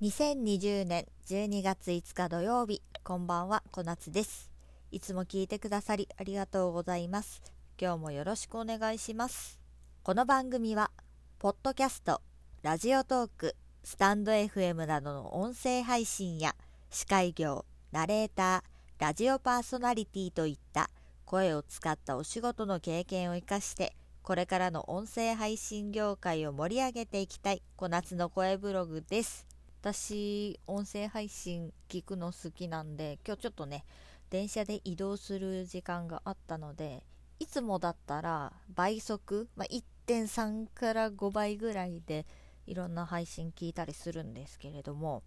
2020年12月5日土曜日こんばんは小夏です。いつも聞いてくださりありがとうございます。今日もよろしくお願いします。この番組はポッドキャストラジオトークスタンド FM などの音声配信や司会業ナレーターラジオパーソナリティといった声を使ったお仕事の経験を生かしてこれからの音声配信業界を盛り上げていきたい小夏の声ブログです。私音声配信聞くの好きなんで今日ちょっとね電車で移動する時間があったのでいつもだったら倍速、まあ、1.3から5倍ぐらいでいろんな配信聞いたりするんですけれども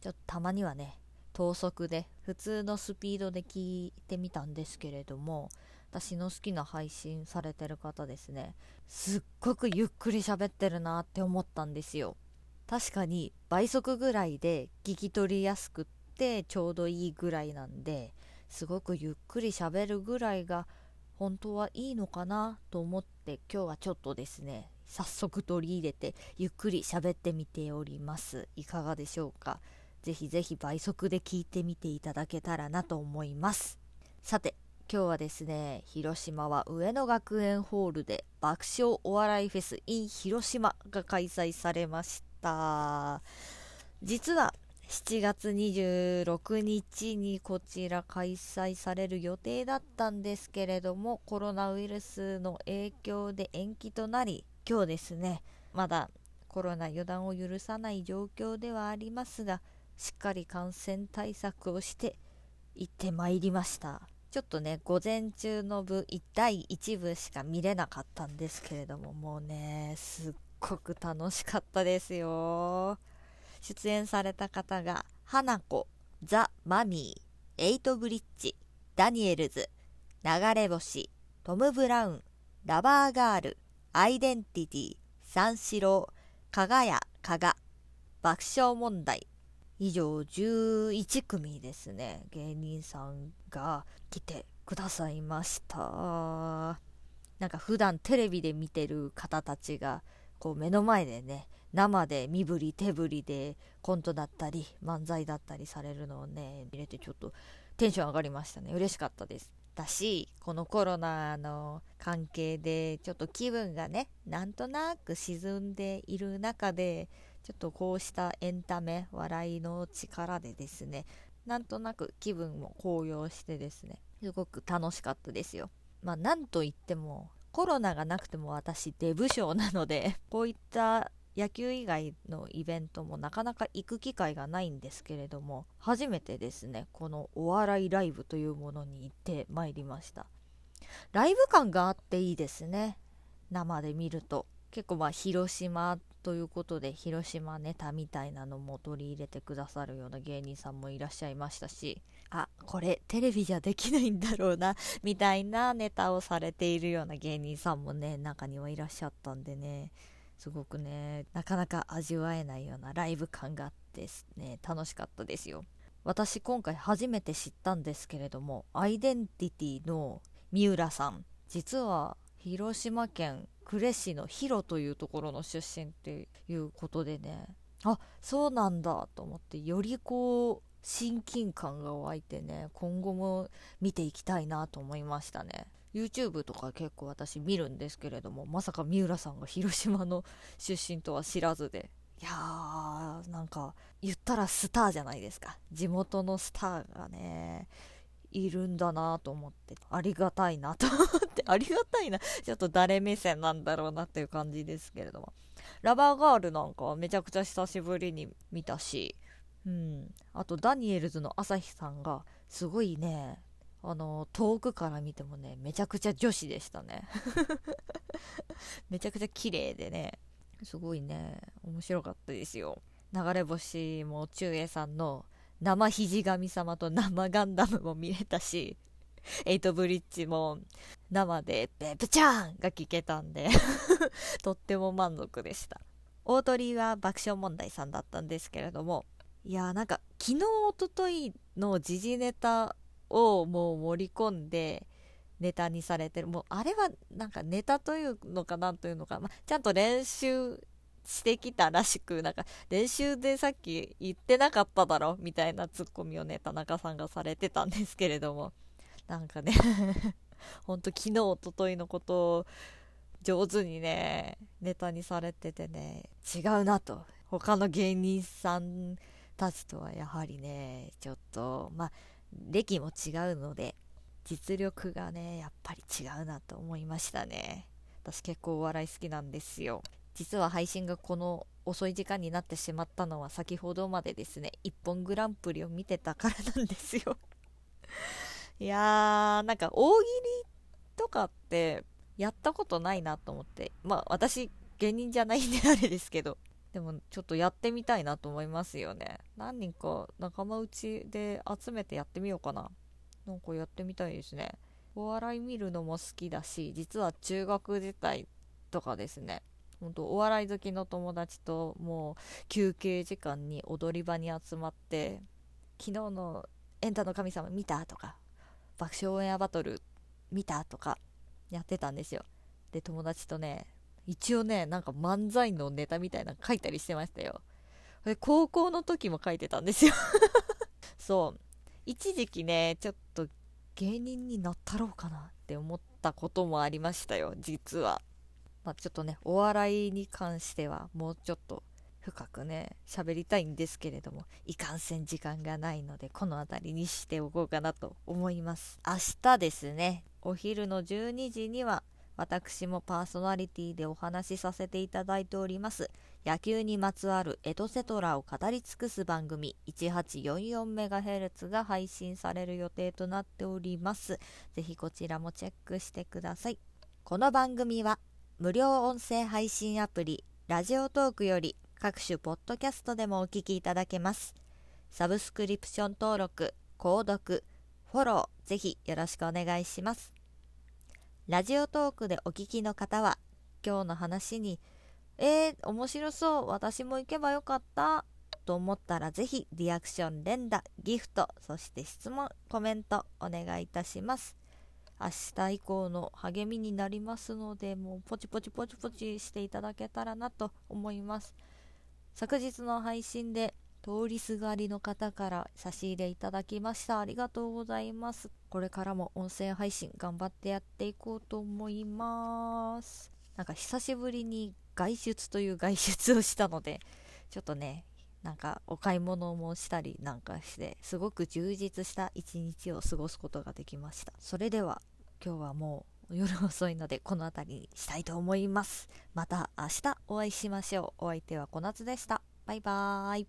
ちょっとたまにはね等速で普通のスピードで聞いてみたんですけれども私の好きな配信されてる方ですね。すっごくゆっくり喋ってるなって思ったんですよ。確かに倍速ぐらいで聞き取りやすくってちょうどいいぐらいなんですごくゆっくり喋るぐらいが本当はいいのかなと思って今日はちょっとですね早速取り入れてゆっくり喋ってみております。いかがでしょうか？ぜひぜひ倍速で聞いてみていただけたらなと思います。さて今日はですね広島は上野学園ホールで爆笑お笑いフェス in 広島が開催されました。した実は7月26日にこちら開催される予定だったんですけれどもコロナウイルスの影響で延期となり今日ですねまだコロナ予断を許さない状況ではありますがしっかり感染対策をして行ってまいりました。ちょっとね午前中の部第1部しか見れなかったんですけれどももうねすっごく楽しかったですよ。出演された方が、花子、ザ・マミー、エイトブリッジ、ダニエルズ、流れ星、トム・ブラウン、ラバーガール、アイデンティティ、三四郎、かがやかが、爆笑問題。以上11組ですね。芸人さんが来てくださいました。なんか普段テレビで見てる方たちがこう目の前でね生で身振り手振りでコントだったり漫才だったりされるのをね入れてちょっとテンション上がりましたね。嬉しかったです。だしこのコロナの関係でちょっと気分がねなんとなく沈んでいる中でちょっとこうしたエンタメ笑いの力でですねなんとなく気分も高揚してですねすごく楽しかったですよ。まあなんといってもコロナがなくても私デブ賞なので こういった野球以外のイベントもなかなか行く機会がないんですけれども初めてですねこのお笑いライブというものに行ってまいりました。ライブ感があっていいですね。生で見ると。結構まあ広島ということで広島ネタみたいなのも取り入れてくださるような芸人さんもいらっしゃいましたしあこれテレビじゃできないんだろうな みたいなネタをされているような芸人さんもね中にはいらっしゃったんでねすごくねなかなか味わえないようなライブ感があってね楽しかったですよ。私今回初めて知ったんですけれどもアイデンティティの三浦さん。実は広島県呉市の広というところの出身っていうことでね。あそうなんだと思ってよりこう親近感が湧いてね今後も見ていきたいなと思いましたね。YouTube とか結構私見るんですけれどもまさか三浦さんが広島の出身とは知らずで。いやーなんか言ったらスターじゃないですか。地元のスターがね。いるんだなと思ってありがたいなと思って ありがたいなちょっと誰目線なんだろうなっていう感じですけれども。ラバーガールなんかめちゃくちゃ久しぶりに見たしうん、あとダニエルズの朝日さんがすごいねあの遠くから見てもねめちゃくちゃ女子でしたね。めちゃくちゃ綺麗でねすごいね面白かったですよ。流れ星も中英さんの生肘神様と生ガンダムも見れたしエイトブリッジも生でベブちゃんが聞けたんで とっても満足でした。大鳥は爆笑問題さんだったんですけれどもいやーなんか昨日おとといの時事ネタをもう盛り込んでネタにされてる。もうあれはなんかネタというのかなんというのか、まちゃんと練習してきたらしくなんか練習でさっき言ってなかっただろみたいなツッコミをね田中さんがされてたんですけれども。なんかね ほんと昨日おとといのことを上手にねネタにされててね違うなと。他の芸人さんたちとはやはりねちょっとまあ歴も違うので実力がねやっぱり違うなと思いましたね。私結構お笑い好きなんですよ。実は配信がこの遅い時間になってしまったのは先ほどまでですね一本グランプリを見てたからなんですよ。いやーなんか大喜利とかってやったことないなと思ってまあ私芸人じゃないんであれですけどでもちょっとやってみたいなと思いますよね。何人か仲間内で集めてやってみようかな。なんかやってみたいですね。お笑い見るのも好きだし実は中学時代とかですね本当お笑い好きの友達ともう休憩時間に踊り場に集まって昨日の「エンタの神様見た?」とか「爆笑オンエアバトル見た?」とかやってたんですよで友達とね一応ねなんか漫才のネタみたいなの書いたりしてましたよで高校の時も書いてたんですよ そう一時期ねちょっと芸人になったろうかなって思ったこともありましたよ実はまあ、ちょっとねお笑いに関してはもうちょっと深くね喋りたいんですけれどもいかんせん時間がないのでこの辺りにしておこうかなと思います。明日ですねお昼の12時には私もパーソナリティでお話しさせていただいております野球にまつわるエトセトラを語り尽くす番組 1844MHz が配信される予定となっております。ぜひこちらもチェックしてください。この番組は無料音声配信アプリラジオトークより各種ポッドキャストでもお聞きいただけます。サブスクリプション登録、購読、フォロー、ぜひよろしくお願いします。ラジオトークでお聞きの方は、今日の話に、えー、面白そう、私も行けばよかった、と思ったらぜひリアクション、連打、ギフト、そして質問、コメントお願いいたします。明日以降の励みになりますのでもうポチポチポチポチしていただけたらなと思います。昨日の配信で通りすがりの方から差し入れいただきました。ありがとうございます。これからも音声配信頑張ってやっていこうと思います。なんか久しぶりに外出という外出をしたのでちょっとねなんかお買い物もしたりなんかしてすごく充実した一日を過ごすことができました。それでは今日はもう夜遅いのでこの辺りにしたいと思います。また明日お会いしましょう。お相手は小夏でした。バイバーイ。